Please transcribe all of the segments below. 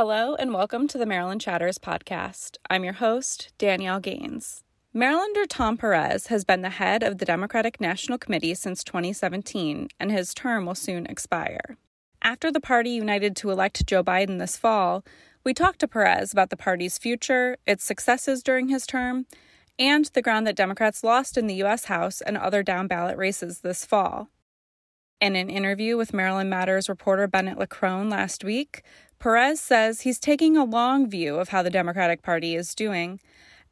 Hello, and welcome to the Maryland Chatters podcast. I'm your host, Danielle Gaines. Marylander Tom Perez has been the head of the Democratic National Committee since 2017, and his term will soon expire. After the party united to elect Joe Biden this fall, we talked to Perez about the party's future, its successes during his term, and the ground that Democrats lost in the U.S. House and other down ballot races this fall. In an interview with Maryland Matters reporter Bennett Leckrone last week, Perez says he's taking a long view of how the Democratic Party is doing,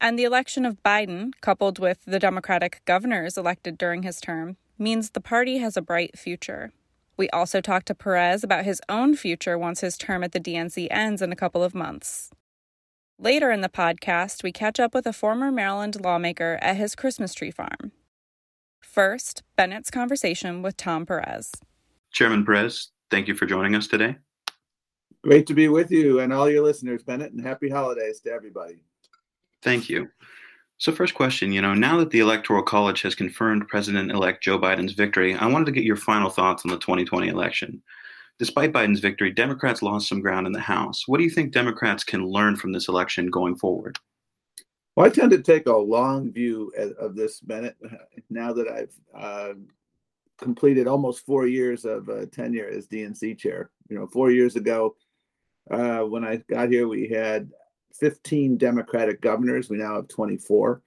and the election of Biden, coupled with the Democratic governors elected during his term, means the party has a bright future. We also talked to Perez about his own future once his term at the DNC ends in a couple of months. Later in the podcast, we catch up with a former Maryland lawmaker at his Christmas tree farm. First, Bennett's conversation with Tom Perez. Chairman Perez, thank you for joining us today. Great to be with you and all your listeners, Bennett, and happy holidays to everybody. Thank you. So, first question you know, now that the Electoral College has confirmed President elect Joe Biden's victory, I wanted to get your final thoughts on the 2020 election. Despite Biden's victory, Democrats lost some ground in the House. What do you think Democrats can learn from this election going forward? Well, I tend to take a long view of this, Bennett, now that I've uh, completed almost four years of uh, tenure as DNC chair. You know, four years ago, uh, when I got here, we had 15 Democratic governors. We now have 24.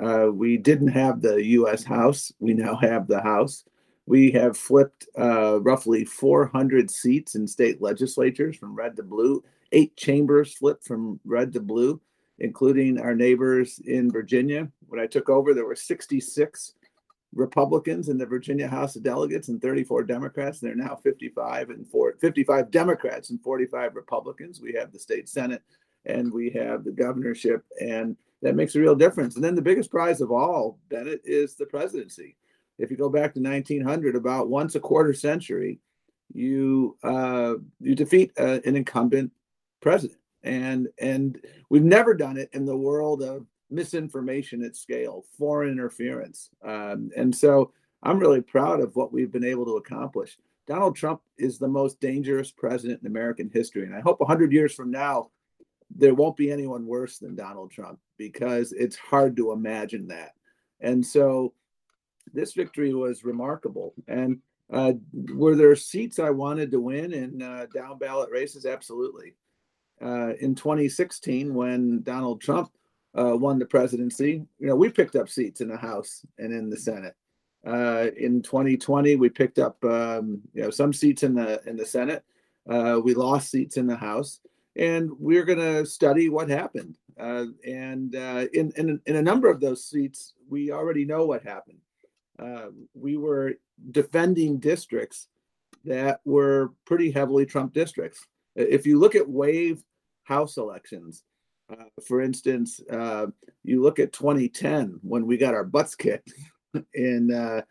Uh, we didn't have the U.S. House. We now have the House. We have flipped uh, roughly 400 seats in state legislatures from red to blue. Eight chambers flipped from red to blue, including our neighbors in Virginia. When I took over, there were 66 Republicans in the Virginia House of Delegates and 34 Democrats. They're now 55 and four, 55 Democrats and 45 Republicans. We have the state Senate and we have the governorship, and that makes a real difference. And then the biggest prize of all, Bennett, is the presidency. If you go back to 1900, about once a quarter century, you uh, you defeat uh, an incumbent president, and and we've never done it in the world of misinformation at scale, foreign interference. Um, and so I'm really proud of what we've been able to accomplish. Donald Trump is the most dangerous president in American history. And I hope 100 years from now, there won't be anyone worse than Donald Trump because it's hard to imagine that. And so this victory was remarkable. And uh, were there seats I wanted to win in uh, down ballot races? Absolutely. Uh, in 2016, when Donald Trump uh, won the presidency, you know, we picked up seats in the House and in the Senate. Uh, in 2020, we picked up um, you know some seats in the in the Senate. Uh, we lost seats in the House, and we're going to study what happened. Uh, and uh, in, in in a number of those seats, we already know what happened. Uh, we were defending districts that were pretty heavily Trump districts. If you look at wave House elections, uh, for instance, uh, you look at 2010 when we got our butts kicked in uh,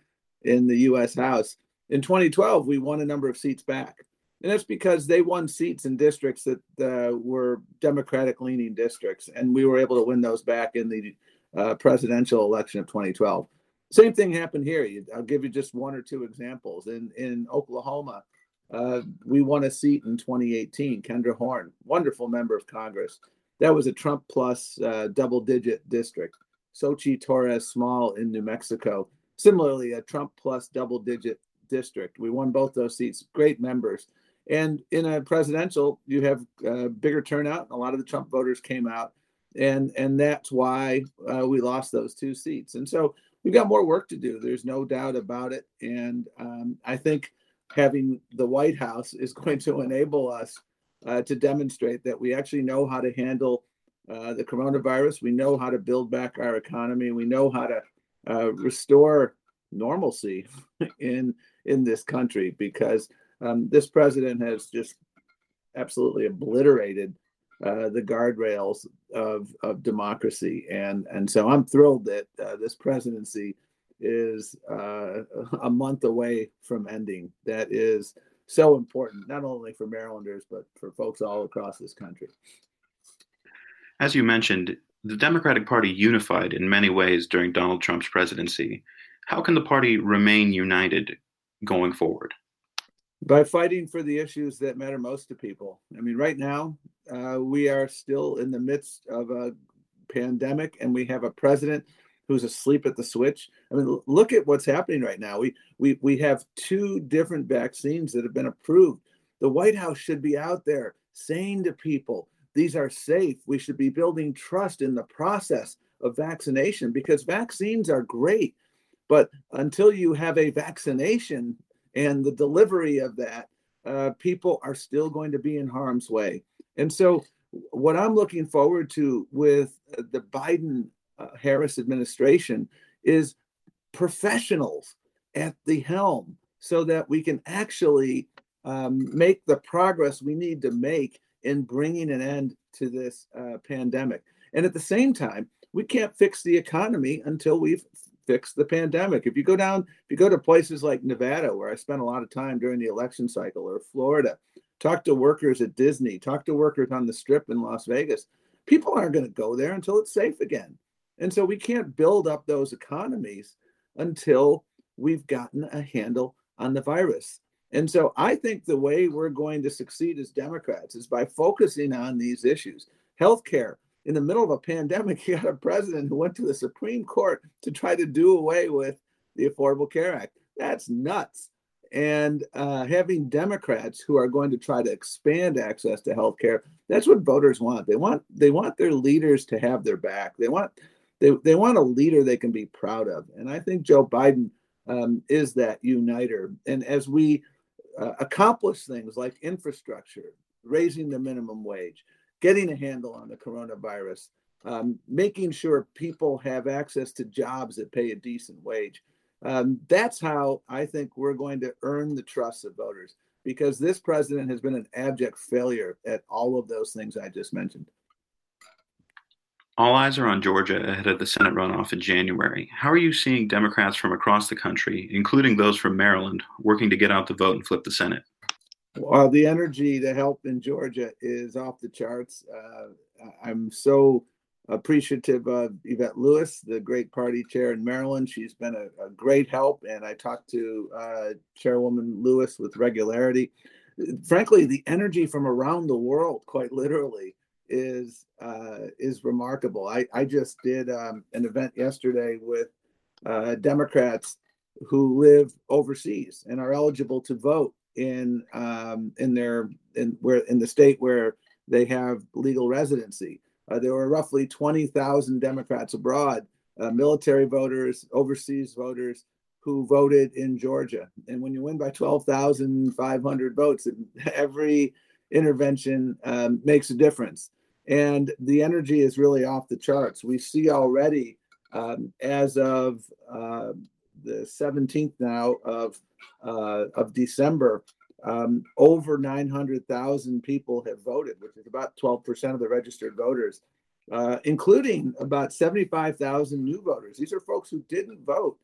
in the U.S. House. In 2012, we won a number of seats back, and that's because they won seats in districts that uh, were Democratic-leaning districts, and we were able to win those back in the uh, presidential election of 2012. Same thing happened here. I'll give you just one or two examples. In in Oklahoma, we won a seat in 2018. Kendra Horn, wonderful member of Congress that was a Trump plus uh, double digit district. Xochitl Torres Small in New Mexico, similarly a Trump plus double digit district. We won both those seats. Great members. And in a presidential, you have a uh, bigger turnout. A lot of the Trump voters came out, and and that's why uh, we lost those two seats. And so we've got more work to do. There's no doubt about it. And um, I think having the White House is going to enable us uh, to demonstrate that we actually know how to handle uh, the coronavirus. We know how to build back our economy. We know how to uh, restore normalcy in in this country because um, this president has just absolutely obliterated uh, the guardrails of of democracy, and and so I'm thrilled that uh, this presidency is uh, a month away from ending. That is so important, not only for Marylanders, but for folks all across this country. As you mentioned, the Democratic Party unified in many ways during Donald Trump's presidency. How can the party remain united going forward? By fighting for the issues that matter most to people. I mean, right now, uh, we are still in the midst of a pandemic and we have a president who's asleep at the switch. I mean, look at what's happening right now. We we we have two different vaccines that have been approved. The White House should be out there saying to people, these are safe. We should be building trust in the process of vaccination because vaccines are great. But until you have a vaccination and the delivery of that, uh, people are still going to be in harm's way. And so, what I'm looking forward to with the Biden uh, Harris administration is professionals at the helm so that we can actually um, make the progress we need to make in bringing an end to this uh, pandemic. And at the same time, we can't fix the economy until we've fixed the pandemic. If you go down, if you go to places like Nevada, where I spent a lot of time during the election cycle, or Florida, talk to workers at Disney, talk to workers on the strip in Las Vegas, people aren't going to go there until it's safe again. And so we can't build up those economies until we've gotten a handle on the virus. And so I think the way we're going to succeed as Democrats is by focusing on these issues. Healthcare, in the middle of a pandemic, you got a president who went to the Supreme Court to try to do away with the Affordable Care Act. That's nuts. And uh, having Democrats who are going to try to expand access to health care, that's what voters want. They want they want their leaders to have their back. They want they, they want a leader they can be proud of. And I think Joe Biden um, is that uniter. And as we uh, accomplish things like infrastructure, raising the minimum wage, getting a handle on the coronavirus, um, making sure people have access to jobs that pay a decent wage. Um, that's how I think we're going to earn the trust of voters because this president has been an abject failure at all of those things I just mentioned. All eyes are on Georgia ahead of the Senate runoff in January. How are you seeing Democrats from across the country, including those from Maryland, working to get out the vote and flip the Senate? Well, the energy to help in Georgia is off the charts. Uh, I'm so appreciative of Yvette Lewis, the great party chair in Maryland. She's been a, a great help, and I talk to uh, Chairwoman Lewis with regularity. Frankly, the energy from around the world, quite literally, is uh, is remarkable. I, I just did um, an event yesterday with uh, Democrats who live overseas and are eligible to vote in um, in their in where in the state where they have legal residency. Uh, there were roughly 20,000 Democrats abroad, uh, military voters, overseas voters who voted in Georgia. And when you win by 12,500 votes, every intervention um, makes a difference and the energy is really off the charts. We see already, um, as of uh, the 17th now of uh, of December, um, over 900,000 people have voted, which is about 12% of the registered voters, uh, including about 75,000 new voters. These are folks who didn't vote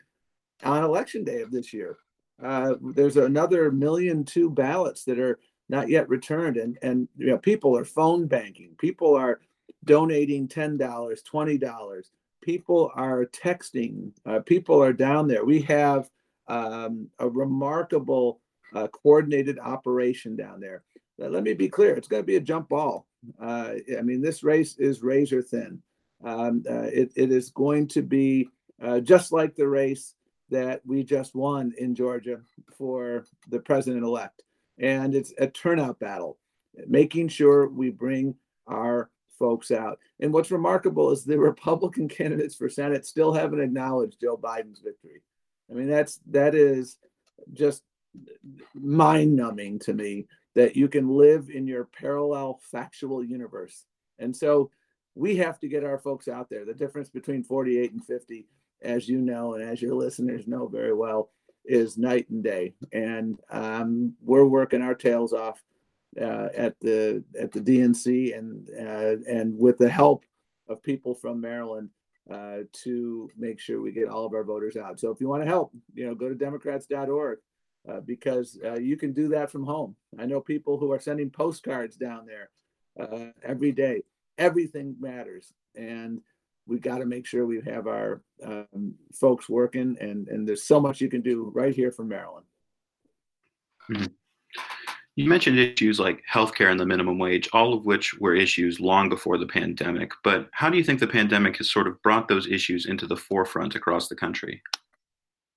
on election day of this year. Uh, there's another million two ballots that are not yet returned. And and you know people are phone banking people are donating $10 $20 people are texting uh, people are down there. We have um, a remarkable uh, coordinated operation down there. Now, let me be clear it's going to be a jump ball. Uh, i mean this race is razor thin. Um, uh, it, it is going to be uh, just like the race that we just won in georgia for the president elect and it's a turnout battle, making sure we bring our folks out. And what's remarkable is the Republican candidates for Senate still haven't acknowledged Joe Biden's victory. I mean, that's that is just mind-numbing to me that you can live in your parallel factual universe. And so we have to get our folks out there. The difference between 48 and 50, as you know, and as your listeners know very well, is night and day, and um, we're working our tails off uh, at the at the DNC and uh, and with the help of people from Maryland uh, to make sure we get all of our voters out. So if you want to help, you know, go to Democrats.org uh, because uh, you can do that from home. I know people who are sending postcards down there uh, every day. Everything matters, and we got to make sure we have our um, folks working, and and there's so much you can do right here from Maryland. Mm-hmm. You mentioned issues like healthcare and the minimum wage, all of which were issues long before the pandemic. But how do you think the pandemic has sort of brought those issues into the forefront across the country?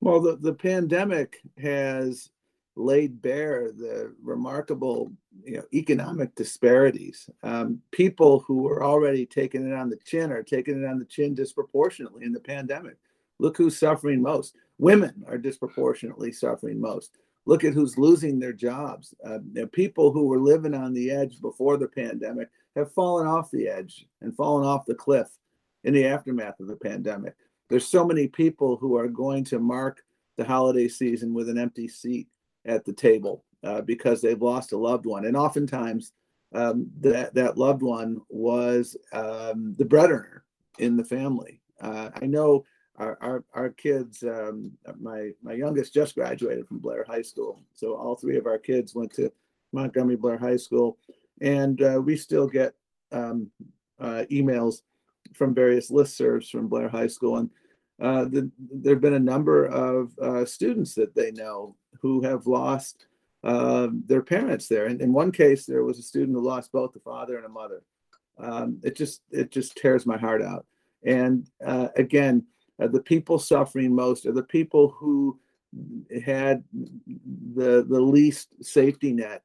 Well, the, the pandemic has laid bare the remarkable you know, economic disparities. Um, people who were already taking it on the chin are taking it on the chin disproportionately in the pandemic. Look who's suffering most. Women are disproportionately suffering most. Look at who's losing their jobs. Uh, people who were living on the edge before the pandemic have fallen off the edge and fallen off the cliff in the aftermath of the pandemic. There's so many people who are going to mark the holiday season with an empty seat at the table uh, because they've lost a loved one, and oftentimes um, that that loved one was um, the breadwinner in the family. Uh, I know our our, our kids. Um, my my youngest just graduated from Blair High School, so all three of our kids went to Montgomery Blair High School, and uh, we still get um, uh, emails from various listservs from Blair High School, and uh, the, there have been a number of uh, students that they know who have lost uh, their parents there. And in one case, there was a student who lost both a father and a mother. Um, it just it just tears my heart out. And uh, again, uh, the people suffering most are the people who had the the least safety net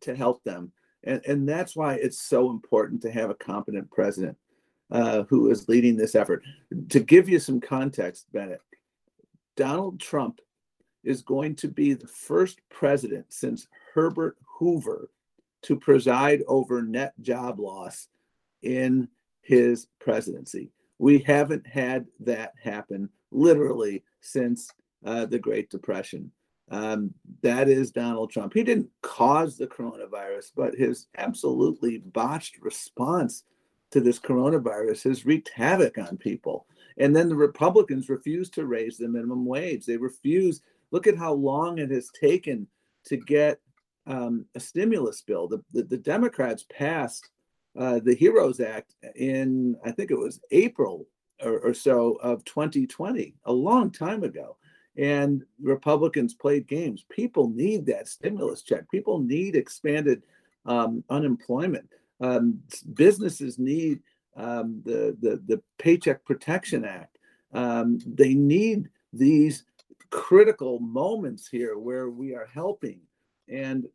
to help them. And, and that's why it's so important to have a competent president uh, who is leading this effort. To give you some context, Bennett, Donald Trump is going to be the first president since Herbert Hoover to preside over net job loss in his presidency. We haven't had that happen literally since uh, the Great Depression. Um, that is Donald Trump. He didn't cause the coronavirus, but his absolutely botched response to this coronavirus has wreaked havoc on people. And then the Republicans refuse to raise the minimum wage. They refuse Look at how long it has taken to get um, a stimulus bill. The, the, the Democrats passed uh, the HEROES Act in, I think it was April or, or, so of 2020, a long time ago. And Republicans played games. People need that stimulus check. People need expanded um, unemployment. Um, businesses need um, the, the, the Paycheck Protection Act. Um, they need these critical moments here where we are helping, and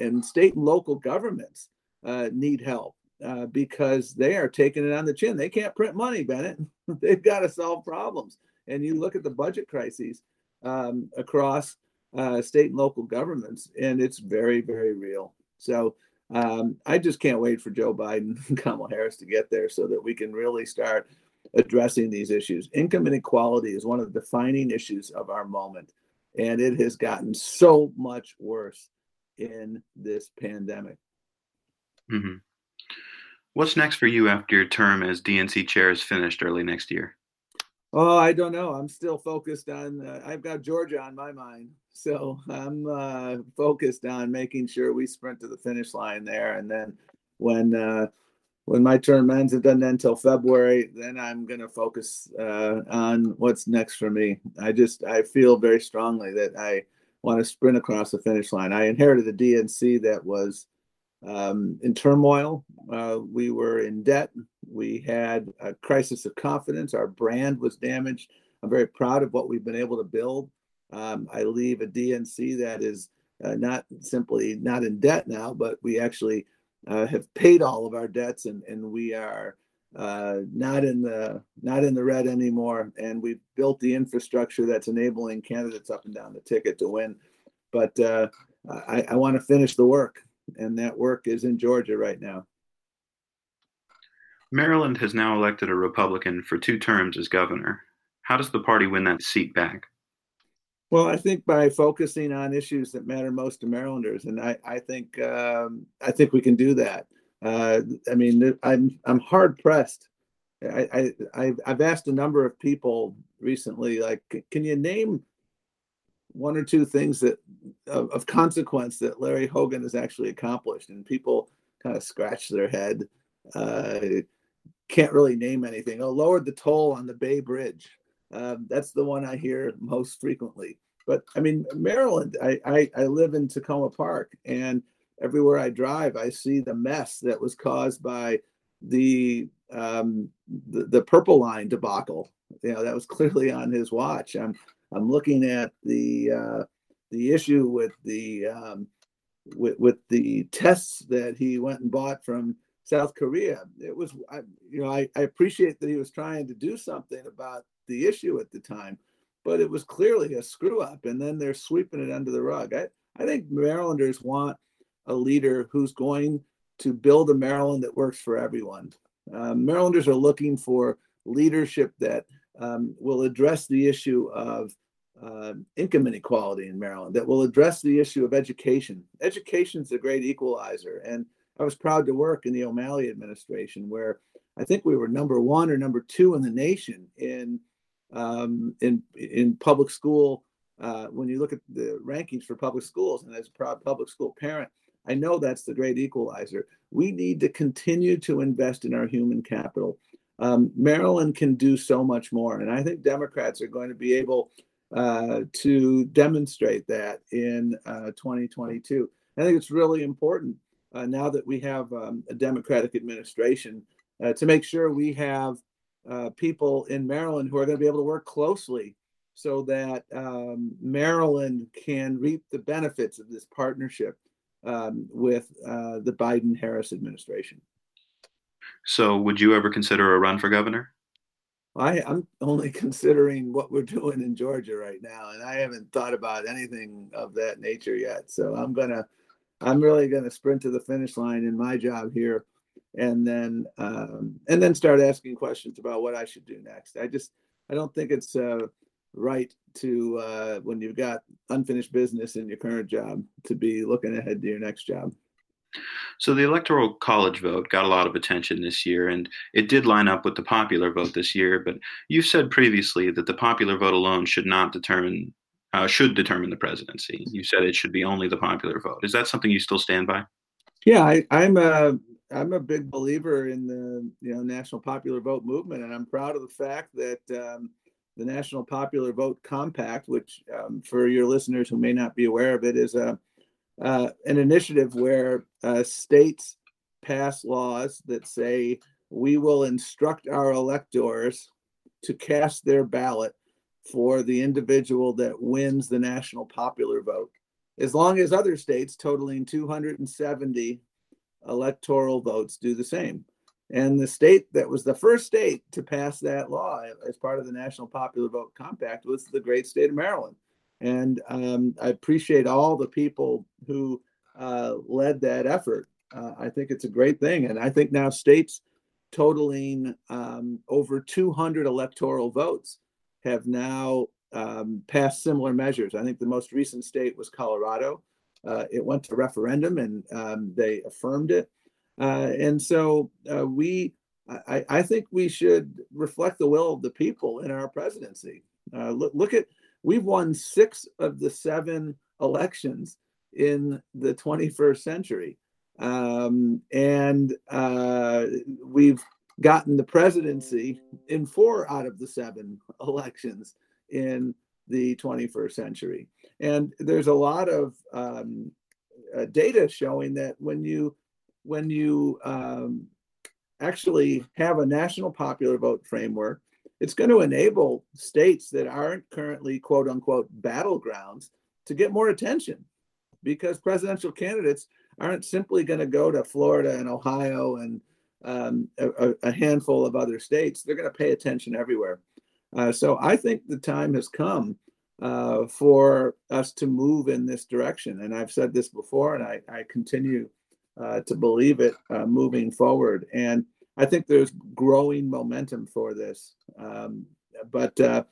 and state and local governments uh, need help uh, because they are taking it on the chin. They can't print money, Bennett. They've got to solve problems. And you look at the budget crises um, across uh, state and local governments, and it's very, very real. So um, I just can't wait for Joe Biden and Kamala Harris to get there so that we can really start addressing these issues. Income inequality is one of the defining issues of our moment, and it has gotten so much worse in this pandemic. Mm-hmm. What's next for you after your term as DNC chair is finished early next year? Oh, I don't know. I'm still focused on. Uh, I've got Georgia on my mind, so I'm uh, focused on making sure we sprint to the finish line there, and then when uh, when my term ends, it doesn't end until February. Then I'm going to focus uh, on what's next for me. I just I feel very strongly that I want to sprint across the finish line. I inherited a DNC that was um, in turmoil. Uh, we were in debt. We had a crisis of confidence. Our brand was damaged. I'm very proud of what we've been able to build. Um, I leave a DNC that is uh, not simply not in debt now, but we actually uh, have paid all of our debts and, and we are uh, not in the not in the red anymore and we've built the infrastructure that's enabling candidates up and down the ticket to win but uh, I, I want to finish the work and that work is in Georgia right now. Maryland has now elected a Republican for two terms as governor. How does the party win that seat back? Well, I think by focusing on issues that matter most to Marylanders, and I, I think um, I think we can do that. Uh, I mean, I'm I'm hard pressed. I, I I've asked a number of people recently, like, can you name one or two things that of, of consequence that Larry Hogan has actually accomplished? And people kind of scratch their head. Uh, can't really name anything. Oh, lowered the toll on the Bay Bridge. Um, that's the one I hear most frequently. But I mean, Maryland, I, I, I live in Takoma Park, and everywhere I drive, I see the mess that was caused by the um, the, the Purple Line debacle. You know, that was clearly on his watch. I'm I'm looking at the uh, the issue with the um, with with the tests that he went and bought from South Korea. It was, I, you know, I, I appreciate that he was trying to do something about the issue at the time, but it was clearly a screw up. And then they're sweeping it under the rug. I, I think Marylanders want a leader who's going to build a Maryland that works for everyone. Um, Marylanders are looking for leadership that um, will address the issue of uh, income inequality in Maryland, that will address the issue of education. Education is a great equalizer. And I was proud to work in the O'Malley administration, where I think we were number one or number two in the nation in um, in in public school. Uh, when you look at the rankings for public schools, and as a proud public school parent, I know that's the great equalizer. We need to continue to invest in our human capital. Um, Maryland can do so much more, and I think Democrats are going to be able uh, to demonstrate that in uh, 2022. I think it's really important uh, now that we have um, a Democratic administration uh, to make sure we have uh, people in Maryland who are going to be able to work closely so that um, Maryland can reap the benefits of this partnership um, with uh, the Biden Harris administration. So, would you ever consider a run for governor? I, I'm only considering what we're doing in Georgia right now, and I haven't thought about anything of that nature yet. So I'm gonna, I'm really gonna sprint to the finish line in my job here, and then um, and then start asking questions about what I should do next. I just I don't think it's uh, right to uh, when you've got unfinished business in your current job to be looking ahead to your next job. So the electoral college vote got a lot of attention this year, and it did line up with the popular vote this year. But you've said previously that the popular vote alone should not determine uh, should determine the presidency. You said it should be only the popular vote. Is that something you still stand by? Yeah, I, I'm a I'm a big believer in the you know national popular vote movement, and I'm proud of the fact that um, the National Popular Vote Compact, which um, for your listeners who may not be aware of it, is a uh, an initiative where uh, states pass laws that say we will instruct our electors to cast their ballot for the individual that wins the national popular vote, as long as other states totaling 270 electoral votes do the same. And the state that was the first state to pass that law as part of the National Popular Vote Compact was the great state of Maryland. And um, I appreciate all the people who uh, led that effort. Uh, I think it's a great thing. And I think now states totaling um, over 200 electoral votes have now um, passed similar measures. I think the most recent state was Colorado. Uh, it went to referendum and um, they affirmed it. Uh, and so uh, we, I, I, think we should reflect the will of the people in our presidency. Look, look at We've won six of the seven elections in the 21st century. Um, and uh, we've gotten the presidency in four out of the seven elections in the 21st century. And there's a lot of um, uh, data showing that when you when you um, actually have a national popular vote framework it's going to enable states that aren't currently quote unquote battlegrounds to get more attention because presidential candidates aren't simply going to go to Florida and Ohio and um, a, a, handful of other states. They're going to pay attention everywhere. Uh, so I think the time has come uh, for us to move in this direction. And I've said this before, and I, I continue uh, to believe it uh, moving forward. And I think there's growing momentum for this. Um, but uh,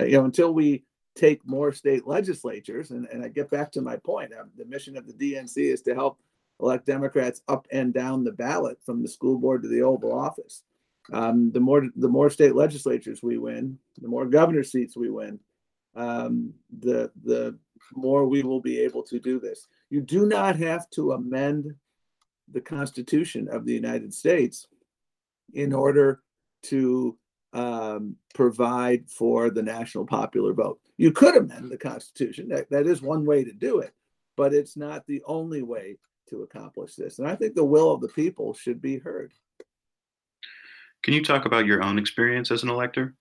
you know, until we take more state legislatures, and, and I get back to my point, uh, the mission of the DNC is to help elect Democrats up and down the ballot from the school board to the Oval Office. Um, the more the more state legislatures we win, the more governor seats we win, um, the the more we will be able to do this. You do not have to amend the Constitution of the United States in order to um, provide for the national popular vote. You could amend the Constitution. That, that is one way to do it, but it's not the only way to accomplish this. And I think the will of the people should be heard. Can you talk about your own experience as an elector?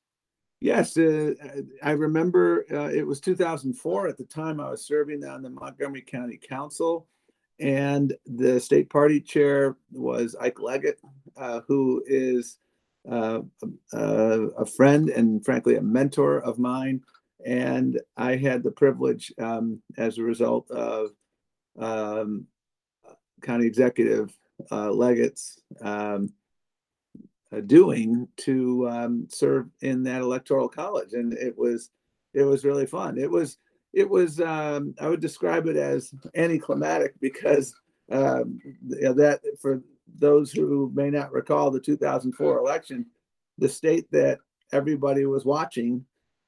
Yes, uh, I remember uh, it was 2004. At the time, I was serving on the Montgomery County Council, and the state party chair was Ike Leggett, uh, who is uh, uh, a friend and, frankly, a mentor of mine. And I had the privilege, um, as a result of um, County Executive uh, Leggett's um, uh, doing to um, serve in that electoral college, and it was it was really fun. It was it was um, I would describe it as anticlimactic because um, that for those who may not recall the 2004 election, the state that everybody was watching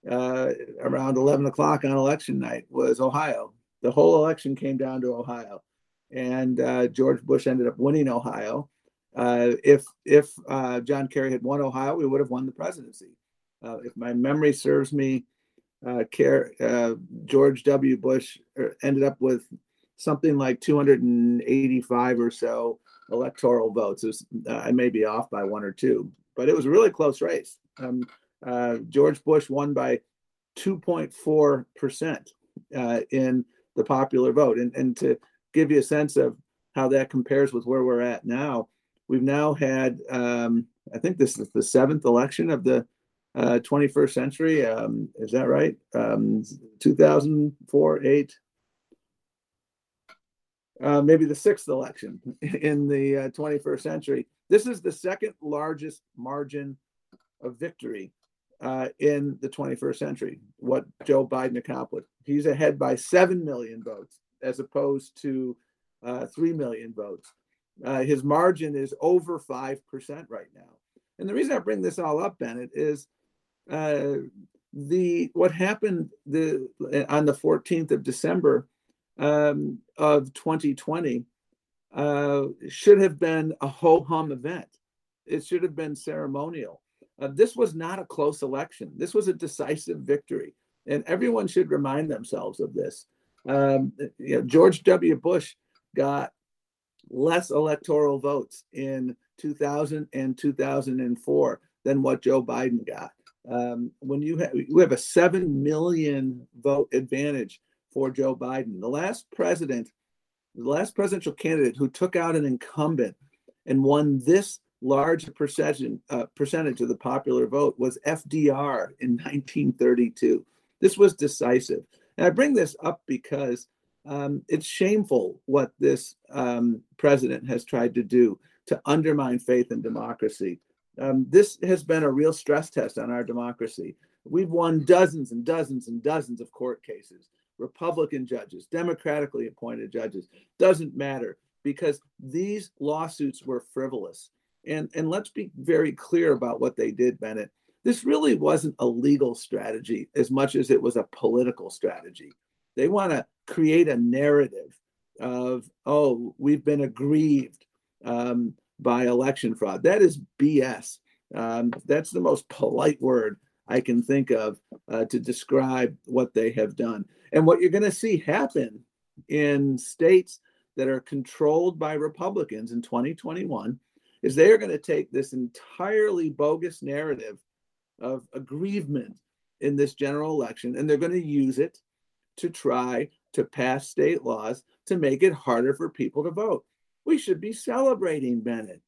uh, around 11 o'clock on election night was Ohio. The whole election came down to Ohio, and uh, George Bush ended up winning Ohio uh, if if uh, John Kerry had won Ohio, we would have won the presidency. Uh, if my memory serves me, uh, uh, George W. Bush uh, ended up with something like 285 or so electoral votes. Was, I may be off by one or two, but it was a really close race. Um, George Bush won by 2.4 percent in the popular vote, and and to give you a sense of how that compares with where we're at now We've now had, um, I think this is the seventh election of the uh, 21st century. Um, is that right? Um, 2004, eight, uh, maybe the sixth election in the uh, 21st century. This is the second largest margin of victory uh, in the 21st century. What Joe Biden accomplished. He's ahead by 7 million votes as opposed to uh, 3 million votes. Uh, his margin is over 5% right now. And the reason I bring this all up, Bennett, is uh, the what happened the on the 14th of December um, of 2020 uh, should have been a ho hum event. It should have been ceremonial. Uh, this was not a close election. This was a decisive victory, and everyone should remind themselves of this. Um, you know, George W. Bush got less electoral votes in 2000 and 2004 than what Joe Biden got. Um, when you have you have a seven million vote advantage for Joe Biden, the last president, the last presidential candidate who took out an incumbent and won this large percentage uh, percentage of the popular vote was FDR in 1932. This was decisive, and I bring this up because um, it's shameful what this um, president has tried to do to undermine faith in democracy. Um, this has been a real stress test on our democracy. We've won dozens and dozens and dozens of court cases. Republican judges, democratically appointed judges, doesn't matter because these lawsuits were frivolous. And, and let's be very clear about what they did, Bennett. This really wasn't a legal strategy as much as it was a political strategy. They want to create a narrative of, oh, we've been aggrieved um, by election fraud. That is BS. Um, that's the most polite word I can think of uh, to describe what they have done. And what you're going to see happen in states that are controlled by Republicans in 2021 is they are going to take this entirely bogus narrative of aggrievement in this general election and they're going to use it to try to pass state laws to make it harder for people to vote. We should be celebrating Bennett.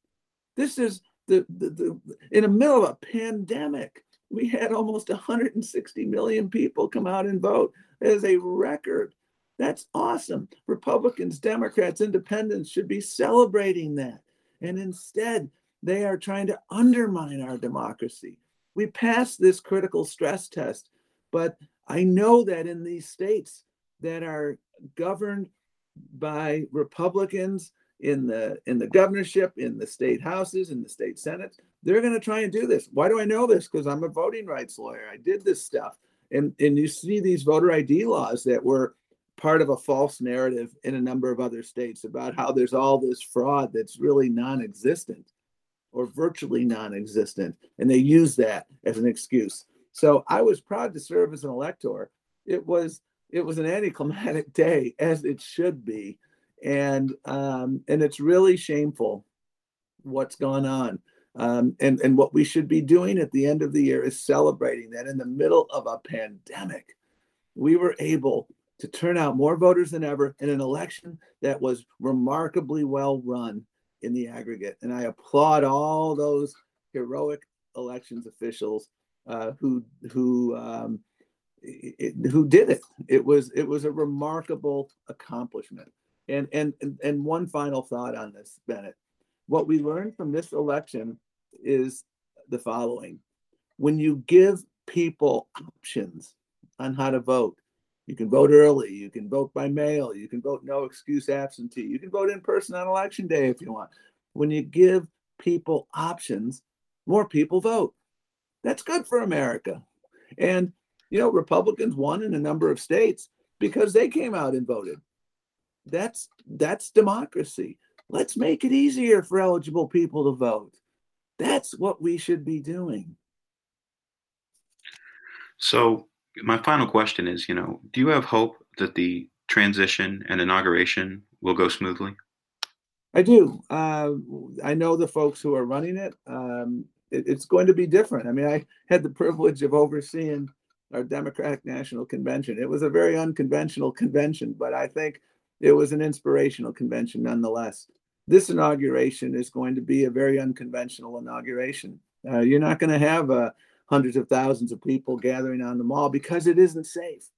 This is the, the, the in the middle of a pandemic. We had almost 160 million people come out and vote. That is a record. That's awesome. Republicans, Democrats, independents should be celebrating that. And instead, they are trying to undermine our democracy. We passed this critical stress test, but I know that in these states that are governed by Republicans in the in the governorship, in the state houses, in the state senate. they're going to try and do this. Why do I know this? Because I'm a voting rights lawyer. I did this stuff, and and you see these voter ID laws that were part of a false narrative in a number of other states about how there's all this fraud that's really non-existent. or virtually non existent. And they use that as an excuse. So I was proud to serve as an elector. It was it was an anticlimactic day, as it should be, and um, and it's really shameful what's gone on. Um, and and what we should be doing at the end of the year is celebrating that in the middle of a pandemic, we were able to turn out more voters than ever in an election that was remarkably well run in the aggregate. And I applaud all those heroic elections officials uh, who who um, it, who did it. It was it was a remarkable accomplishment. And and and one final thought on this, Bennett. What we learned from this election is the following: when you give people options on how to vote, you can vote early, you can vote by mail, you can vote no excuse absentee, you can vote in person on election day if you want. When you give people options, more people vote. That's good for America. And, you know, Republicans won in a number of states because they came out and voted. That's that's democracy. Let's make it easier for eligible people to vote. That's what we should be doing. So, my final question is, you know, do you have hope that the transition and inauguration will go smoothly? I do. Uh, I know the folks who are running it. Um, it. It's going to be different. I mean, I had the privilege of overseeing our Democratic National Convention. It was a very unconventional convention, but I think it was an inspirational convention nonetheless. This inauguration is going to be a very unconventional inauguration. Uh, you're not going to have uh, hundreds of thousands of people gathering on the mall because it isn't safe.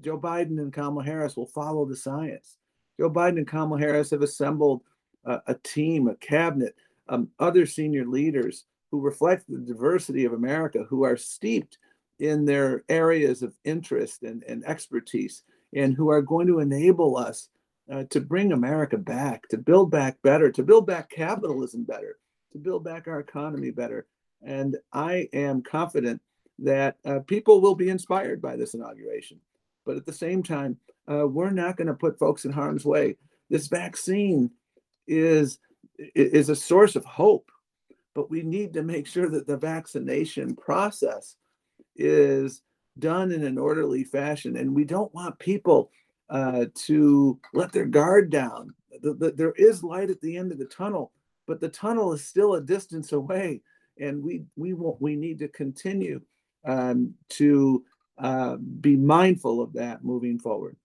Joe Biden and Kamala Harris will follow the science. Joe Biden and Kamala Harris have assembled uh, a team, a cabinet, um, other senior leaders who reflect the diversity of America, who are steeped in their areas of interest and, and expertise, and who are going to enable us uh, to bring America back, to build back better, to build back capitalism better, to build back our economy better. And I am confident that uh, people will be inspired by this inauguration. But at the same time, uh, we're not going to put folks in harm's way. This vaccine is is a source of hope, but we need to make sure that the vaccination process is done in an orderly fashion, and we don't want people uh, to let their guard down. The, the, there is light at the end of the tunnel, but the tunnel is still a distance away, and we we won't. We need to continue um, to uh, be mindful of that moving forward.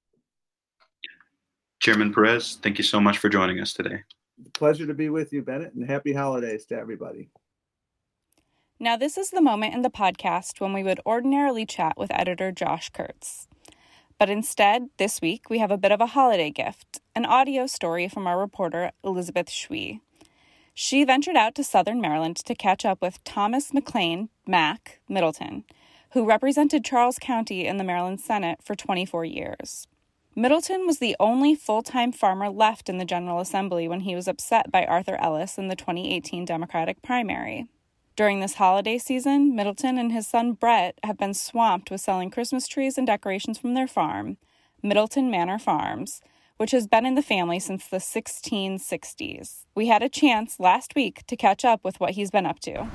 Chairman Perez, thank you so much for joining us today. Pleasure to be with you, Bennett, and happy holidays to everybody. Now, this is the moment in the podcast when we would ordinarily chat with editor Josh Kurtz. But instead, this week, we have a bit of a holiday gift an audio story from our reporter, Elizabeth Shwe. She ventured out to southern Maryland to catch up with Thomas McLain, Mac, Middleton, who represented Charles County in the Maryland Senate for 24 years. Middleton was the only full time farmer left in the General Assembly when he was upset by Arthur Ellis in the 2018 Democratic primary. During this holiday season, Middleton and his son Brett have been swamped with selling Christmas trees and decorations from their farm, Middleton Manor Farms, which has been in the family since the 1660s. We had a chance last week to catch up with what he's been up to.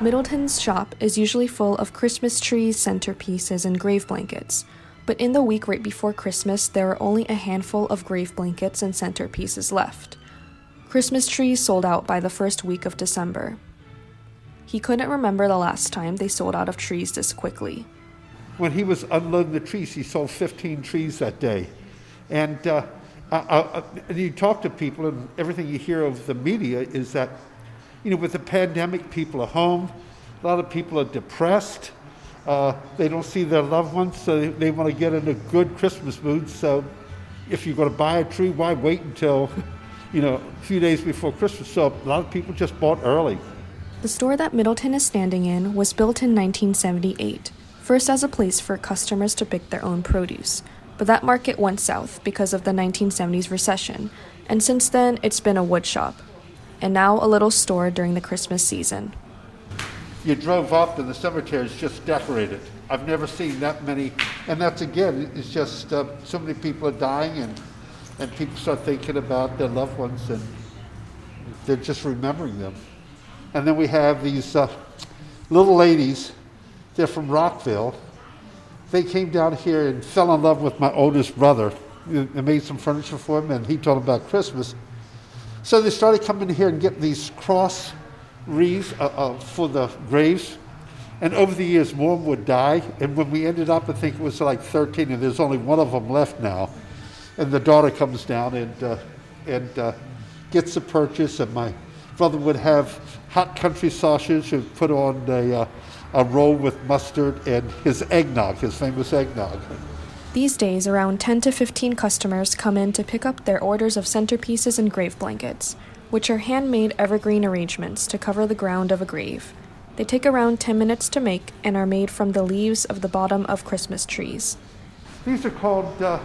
Middleton's shop is usually full of Christmas trees, centerpieces, and grave blankets. But in the week right before Christmas, there are only a handful of grave blankets and centerpieces left. Christmas trees sold out by the first week of December. He couldn't remember the last time they sold out of trees this quickly. When he was unloading the trees, he sold 15 trees that day. And uh, uh, uh, you talk to people, and everything you hear of the media is that you know, with the pandemic, people are home. A lot of people are depressed. Uh, they don't see their loved ones, so they, they want to get in a good Christmas mood. So, if you're going to buy a tree, why wait until, you know, a few days before Christmas? So, a lot of people just bought early. The store that Middleton is standing in was built in 1978, first as a place for customers to pick their own produce. But that market went south because of the 1970s recession, and since then it's been a wood shop, and now a little store during the Christmas season. You drove up and the cemetery is just decorated. I've never seen that many, and that's again, it's just uh, so many people are dying, and and people start thinking about their loved ones, and they're just remembering them. And then we have these uh, little ladies. They're from Rockville. They came down here and fell in love with my oldest brother. They made some furniture for him, and he told them about Christmas. So they started coming here and getting these cross wreaths uh, uh, for the graves and over the years, more would die. And when we ended up, I think it was like 13, and there's only one of them left now. And the daughter comes down and, uh, and uh, gets the purchase. And my brother would have hot country sausage and put on a, uh, a roll with mustard and his eggnog, his famous eggnog. These days, around 10 to 15 customers come in to pick up their orders of centerpieces and grave blankets, which are handmade evergreen arrangements to cover the ground of a grave. They take around 10 minutes to make and are made from the leaves of the bottom of Christmas trees. These are called uh,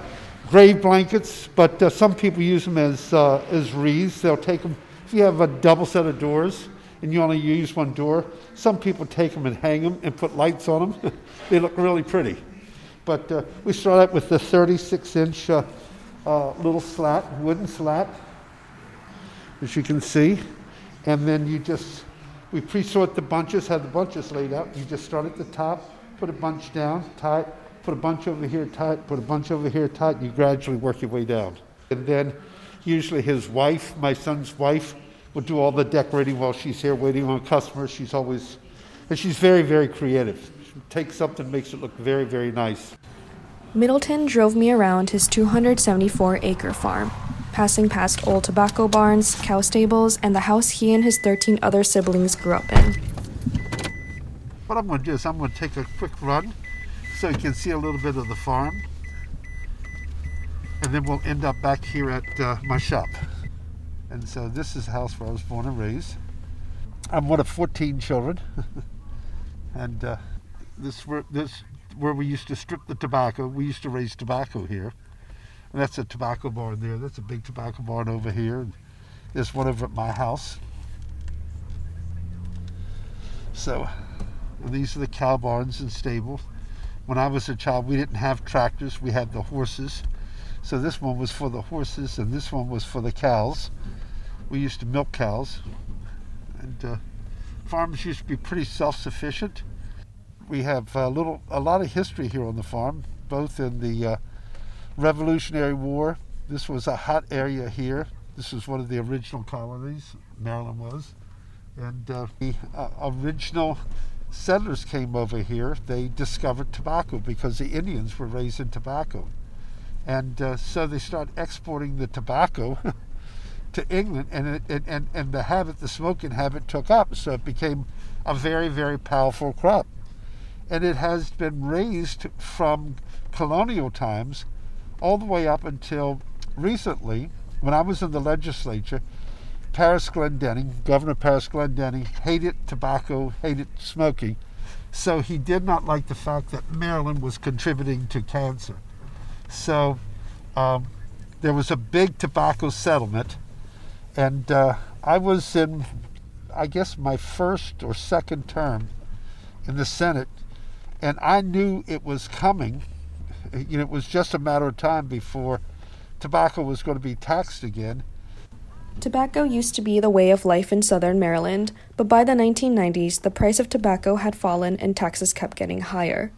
grave blankets, but uh, some people use them as, uh, as wreaths. They'll take them, if you have a double set of doors and you only use one door, some people take them and hang them and put lights on them. they look really pretty. But uh, we start out with the 36 inch uh, uh, little slat, wooden slat, as you can see. And then you just we pre-sort the bunches, have the bunches laid out. You just start at the top, put a bunch down, tie it, put a bunch over here tight, put a bunch over here tight, and you gradually work your way down. And then usually his wife, my son's wife, will do all the decorating while she's here waiting on customers. She's always, and she's very, very creative. She takes something, makes it look very, very nice. Middleton drove me around his 274 acre farm passing past old tobacco barns, cow stables, and the house he and his 13 other siblings grew up in. What I'm going to do is I'm going to take a quick run so you can see a little bit of the farm. And then we'll end up back here at uh, my shop. And so this is the house where I was born and raised. I'm one of 14 children. and uh, this, where, this where we used to strip the tobacco. We used to raise tobacco here. And that's a tobacco barn there. That's a big tobacco barn over here. There's one over at my house. So these are the cow barns and stables. When I was a child, we didn't have tractors. We had the horses. So this one was for the horses, and this one was for the cows. We used to milk cows, and uh, farms used to be pretty self-sufficient. We have a little, a lot of history here on the farm, both in the uh, Revolutionary War. This was a hot area here. This was one of the original colonies, Maryland was. And uh, the uh, original settlers came over here. They discovered tobacco because the Indians were raising tobacco. And uh, so they started exporting the tobacco to England, and, it, and, and the habit, the smoking habit, took up. So it became a very, very powerful crop. And it has been raised from colonial times all the way up until recently, when I was in the legislature, Parris Glendening, Governor Parris Glendening, hated tobacco, hated smoking. So he did not like the fact that Maryland was contributing to cancer. So um, there was a big tobacco settlement, and uh, I was in, I guess, my first or second term in the Senate, and I knew it was coming you know, it was just a matter of time before tobacco was going to be taxed again. Tobacco used to be the way of life in southern Maryland, but by the 1990s, the price of tobacco had fallen and taxes kept getting higher.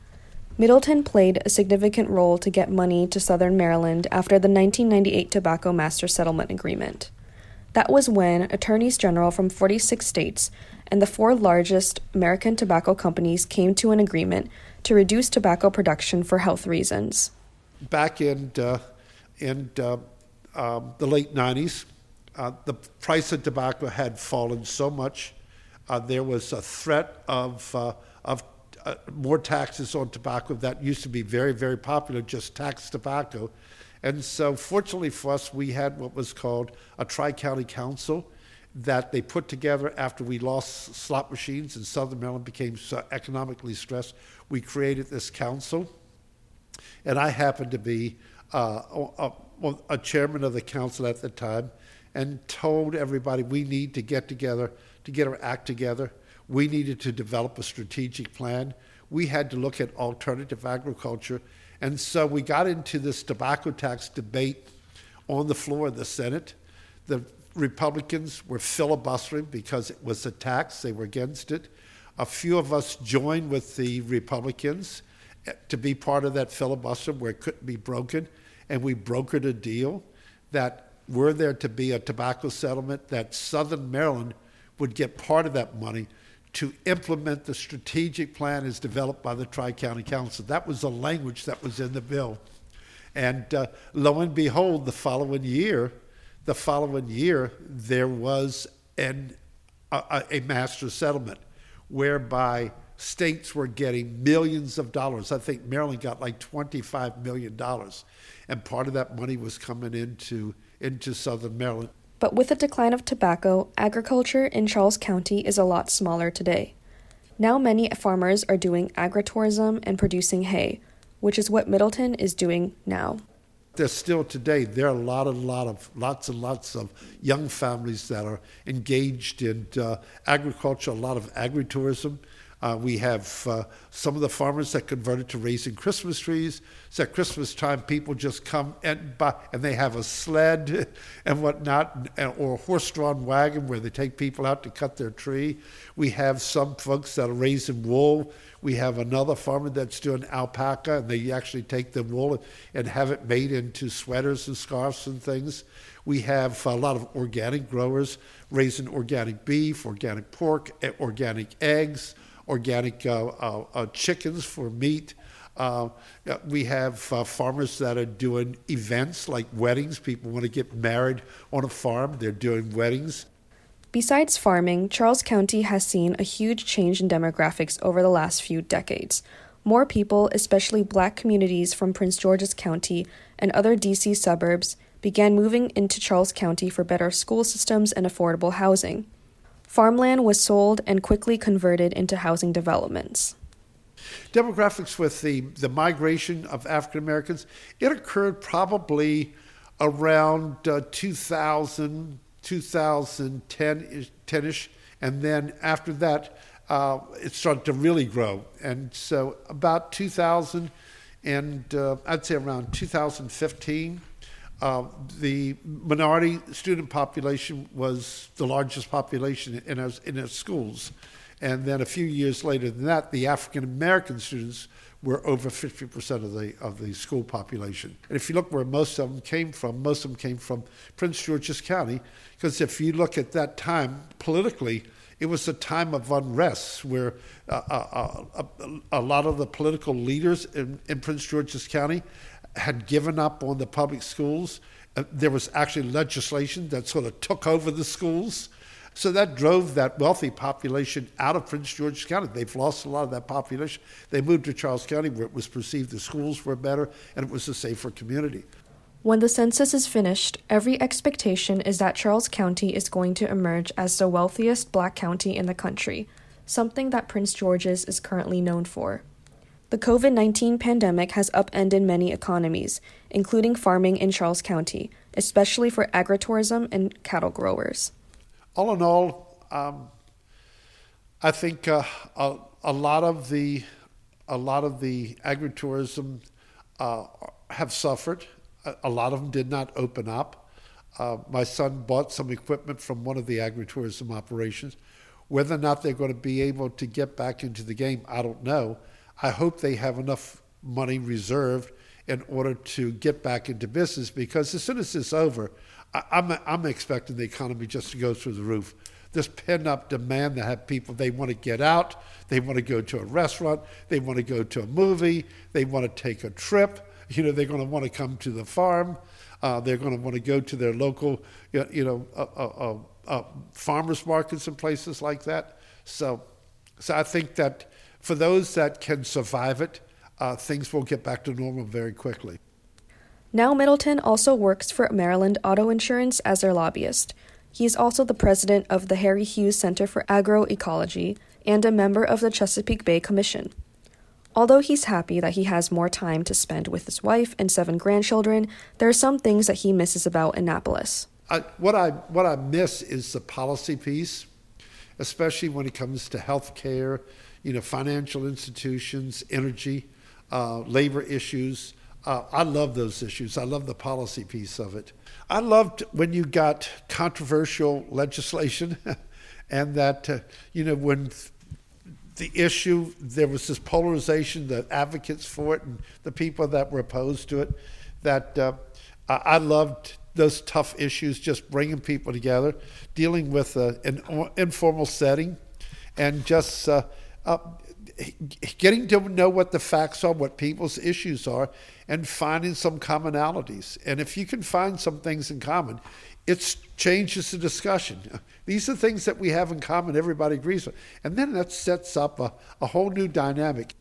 Middleton played a significant role to get money to southern Maryland after the 1998 Tobacco Master Settlement Agreement. That was when attorneys general from 46 states and the four largest American tobacco companies came to an agreement to reduce tobacco production for health reasons. Back in, uh, in uh, um, the late 90s, uh, the price of tobacco had fallen so much, uh, there was a threat of, uh, of uh, more taxes on tobacco that used to be very, very popular, just tax tobacco. And so, fortunately for us, we had what was called a Tri County Council that they put together after we lost slot machines and Southern Maryland became so economically stressed. We created this council, and I happened to be uh, a, a, chairman of the council at the time, and told everybody we need to get together to get our act together. We needed to develop a strategic plan. we had to look at alternative agriculture. And so we got into this tobacco tax debate on the floor of the Senate. The Republicans were filibustering because it was a tax, they were against it. A few of us joined with the Republicans eh, to be part of that filibuster where it couldn't be broken, and we brokered a deal that were there to be a tobacco settlement, that Southern Maryland would get part of that money to implement the strategic plan as developed by the Tri County Council. That was the language that was in the bill. And uh, lo and behold, the following year, the following year, there was an, a, a master settlement whereby states were getting millions of dollars. I think Maryland got like $25 million. And part of that money was coming into, into Southern Maryland. But with the decline of tobacco, agriculture in Charles County is a lot smaller today. Now many farmers are doing agritourism and producing hay, which is what Middleton is doing now. There's still today there are a lot of lot of lots and lots of young families that are engaged in uh, agriculture, a lot of agritourism. Uh, we have uh, some of the farmers that converted to raising Christmas trees. So at Christmas time, people just come and buy, and they have a sled and whatnot, and, or a horse-drawn wagon where they take people out to cut their tree. We have some folks that are raising wool. We have another farmer that's doing alpaca, and they actually take the wool and have it made into sweaters and scarves and things. We have a lot of organic growers raising organic beef, organic pork, organic eggs organic uh, uh, uh, chickens for meat. we have farmers that are doing events like weddings. People want to get married on a farm, they're doing weddings. Besides farming, Charles County has seen a huge change in demographics over the last few decades. More people, especially black communities from Prince George's County and other DC suburbs, began moving into Charles County for better school systems and affordable housing. Farmland was sold and quickly converted into housing developments. Demographics with the, the migration of African Americans, it occurred probably around uh, 2000, 2010 ish, and then after that, uh, it started to really grow. And so, about 2000, and uh, I'd say around 2015, uh, the minority student population was the largest population in our, in our schools. And then a few years later than that, the African American students were over 50% of the, of the school population. And if you look where most of them came from, most of them came from Prince George's County, because if you look at that time politically, it was a time of unrest where uh, uh, uh, a, lot of the political leaders in, in Prince George's County had given up on the public schools. Uh, there was actually legislation that sort of took over the schools. So that drove that wealthy population out of Prince George's County. They've lost a lot of that population. They moved to Charles County where it was perceived the schools were better and it was a safer community. When the census is finished, every expectation is that Charles County is going to emerge as the wealthiest black county in the country, something that Prince George's is currently known for. The COVID 19 pandemic has upended many economies, including farming in Charles County, especially for agritourism and cattle growers. All in all, um, I think uh, a, a, lot of the a lot of the agritourism uh, have suffered. A, a, lot of them did not open up. Uh, my son bought some equipment from one of the agritourism operations. Whether or not they're going to be able to get back into the game, I don't know. I hope they have enough money reserved in order to get back into business because as soon as it's over, I'm, I'm expecting the economy just to go through the roof. This pent up demand that have people, they want to get out, they want to go to a restaurant, they want to go to a movie, they want to take a trip, you know, they're going to want to come to the farm, uh, they're going to want to go to their local, you know, uh, uh, uh, farmers markets and places like that. So, so I think that for those that can survive it, uh, things will get back to normal very quickly. Now, Middleton also works for Maryland Auto Insurance as their lobbyist. He is also the president of the Harry Hughes Center for Agroecology and a member of the Chesapeake Bay Commission. Although he's happy that he has more time to spend with his wife and seven grandchildren, there are some things that he misses about Annapolis. I, what I what I miss is the policy piece, especially when it comes to health care you know, financial institutions, energy, uh, labor issues. Uh, I love those issues. I love the policy piece of it. I loved when you got controversial legislation, and that uh, you know when the issue there was this polarization, the advocates for it and the people that were opposed to it. That uh, I loved those tough issues, just bringing people together, dealing with uh, an informal setting, and just uh, getting to know what the facts are, what people's issues are, and finding some commonalities. And if you can find some things in common, it changes the discussion. These are things that we have in common, everybody agrees with. And then that sets up a, a whole new dynamic.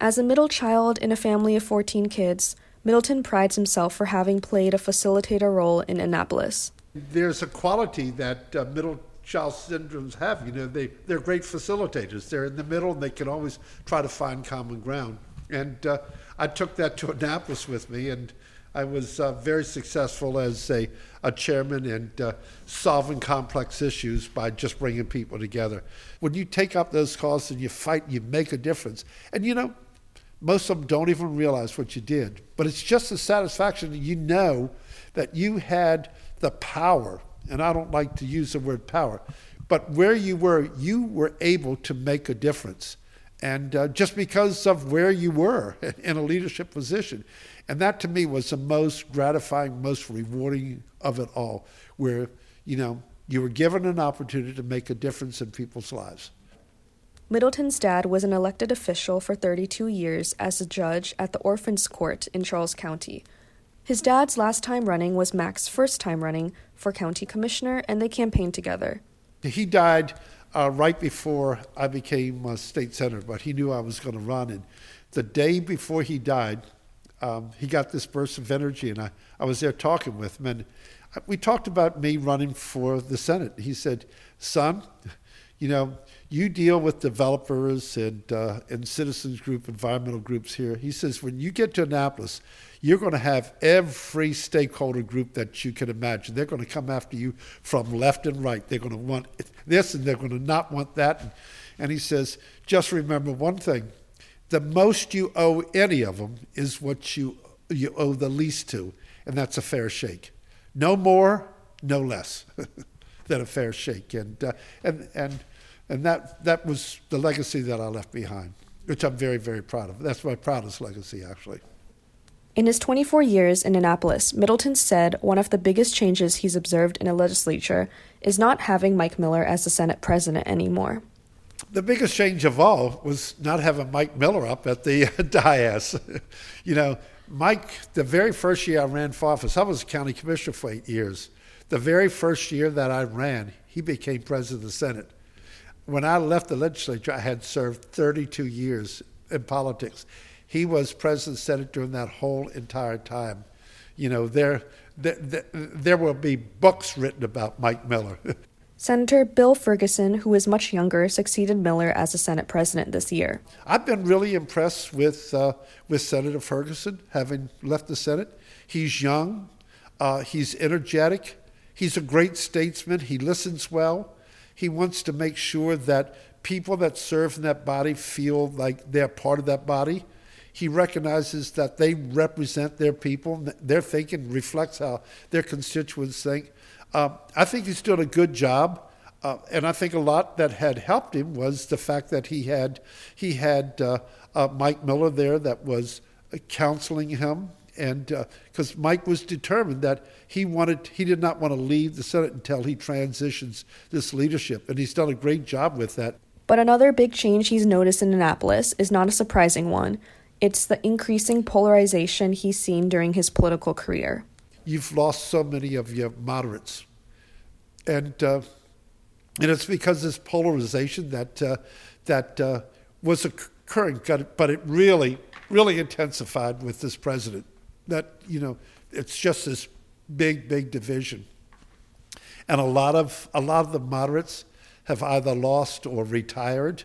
As a middle child in a family of 14 kids, Middleton prides himself for having played a facilitator role in Annapolis. There's a quality that uh, middle child syndromes have. You know, they, they're great facilitators. They're in the middle and they can always try to find common ground. And uh, I took that to Annapolis with me, and I was uh, very successful as a, a chairman and uh, solving complex issues by just bringing people together. When you take up those causes and you fight, you make a difference. And you know, most of them don't even realize what you did. But it's just the satisfaction that you know that you had the power and I don't like to use the word power, but where you were, you were able to make a difference. And uh, just because of where you were in a leadership position. And that to me was the most gratifying, most rewarding of it all, where, you know, you were given an opportunity to make a difference in people's lives. Middleton's dad was an elected official for 32 years as a judge at the Orphans Court in Charles County. His dad's last time running was Mac's first time running for county commissioner, and they campaigned together. He died uh, right before I became a state senator, but he knew I was going to run. And the day before he died, um, he got this burst of energy, and I, I was there talking with him. And we talked about me running for the Senate. He said, Son, you know, you deal with developers and, uh, and citizens group, environmental groups here. He says, when you get to Annapolis, you're going to have every stakeholder group that you can imagine. They're going to come after you from left and right. They're going to want this and they're going to not want that. And, he says, just remember one thing the most you owe any of them is what you, you owe the least to, and that's a fair shake. No more, no less than a fair shake. And, uh, and, and, and that, that was the legacy that I left behind, which I'm very, very proud of. That's my proudest legacy, actually. In his 24 years in Annapolis, Middleton said one of the biggest changes he's observed in a legislature is not having Mike Miller as the Senate president anymore. The biggest change of all was not having Mike Miller up at the uh, dais. you know, Mike, the very first year I ran for office, I was a county commissioner for eight years. The very first year that I ran, he became president of the Senate. When I left the legislature, I had served 32 years in politics. He was president of the Senate during that whole entire time. You know, there, there, there will be books written about Mike Miller. Senator Bill Ferguson, who is much younger, succeeded Miller as the Senate president this year. I've been really impressed with, uh, with Senator Ferguson, having left the Senate. He's young, uh, he's energetic, he's a great statesman, he listens well. He wants to make sure that people that serve in that body feel like they're part of that body. He recognizes that they represent their people. Their thinking reflects how their constituents think. Uh, I think he's doing a good job. Uh, and I think a lot that had helped him was the fact that he had he had uh, uh Mike Miller there that was counseling him, and because uh, Mike was determined that he wanted he did not want to leave the Senate until he transitions this leadership, and he's done a great job with that. But another big change he's noticed in Annapolis is not a surprising one. It's the increasing polarization he's seen during his political career. You've lost so many of your moderates. And, uh, and it's because this polarization that, uh, that uh, was occurring, but it really, really intensified with this president. That, you know, it's just this big, big division. And a lot of, a lot of the moderates have either lost or retired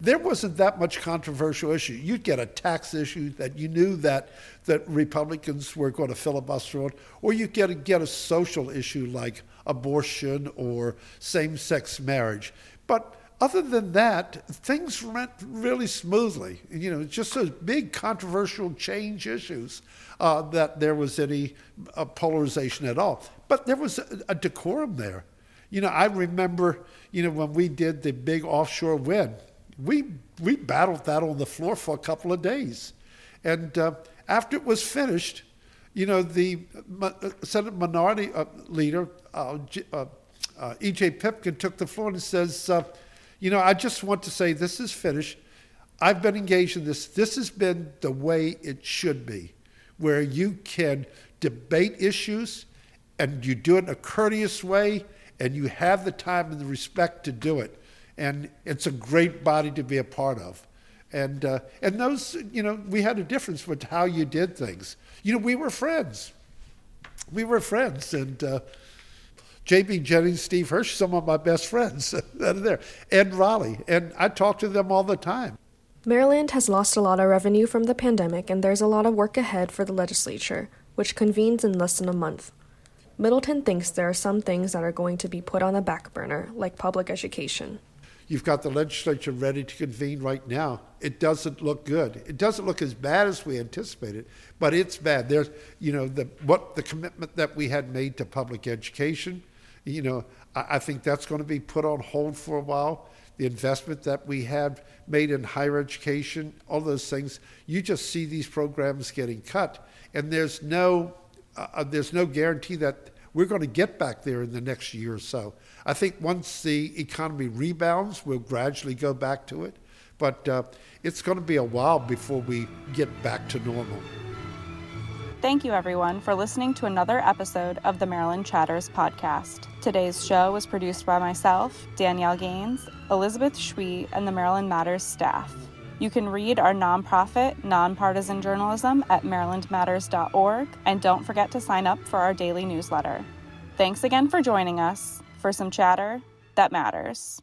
there wasn't that much controversial issue. You'd get a tax issue that you knew that, that Republicans were going to filibuster on, or you get a, get a social issue like abortion or same sex marriage. But other than that, things went really smoothly. You know, just those big controversial change issues uh, that there was any uh, polarization at all. But there was a, a, decorum there. You know, I remember, you know, when we did the big offshore wind, we we battled that on the floor for a couple of days, and uh, after it was finished, you know, the uh, Senate Minority uh, Leader uh, E.J. Pipkin took the floor and says you know, I just want to say this is finished. I've been engaged in this. This has been the way it should be, where you can debate issues and you do it in a courteous way and you have the time and the respect to do it. And it's a great body to be a part of. And, uh, and those, you know, we had a difference with how you did things. You know, we were friends. We were friends. And, uh, J.B. Jennings, Steve Hershey, some of my best friends that are there, and Reilly, and I talk to them all the time. Maryland has lost a lot of revenue from the pandemic, and there's a lot of work ahead for the legislature, which convenes in less than a month. Middleton thinks there are some things that are going to be put on the back burner, like public education. You've got the legislature ready to convene right now. It doesn't look good. It doesn't look as bad as we anticipated, but it's bad. There's, you know, the what the commitment that we had made to public education, you know, I, I think that's going to be put on hold for a while. The investment that we have made in higher education, all those things, you just see these programs getting cut, and there's no uh, uh there's no guarantee that we're going to get back there in the next year or so. I think once the economy rebounds, we'll gradually go back to it, but uh, it's going to be a while before we get back to normal. Thank you, everyone, for listening to another episode of the Maryland Chatters podcast. Today's show was produced by myself, Danielle Gaines, Elizabeth Shwe, and the Maryland Matters staff. You can read our nonprofit, nonpartisan journalism at marylandmatters.org, and don't forget to sign up for our daily newsletter. Thanks again for joining us for some chatter that matters.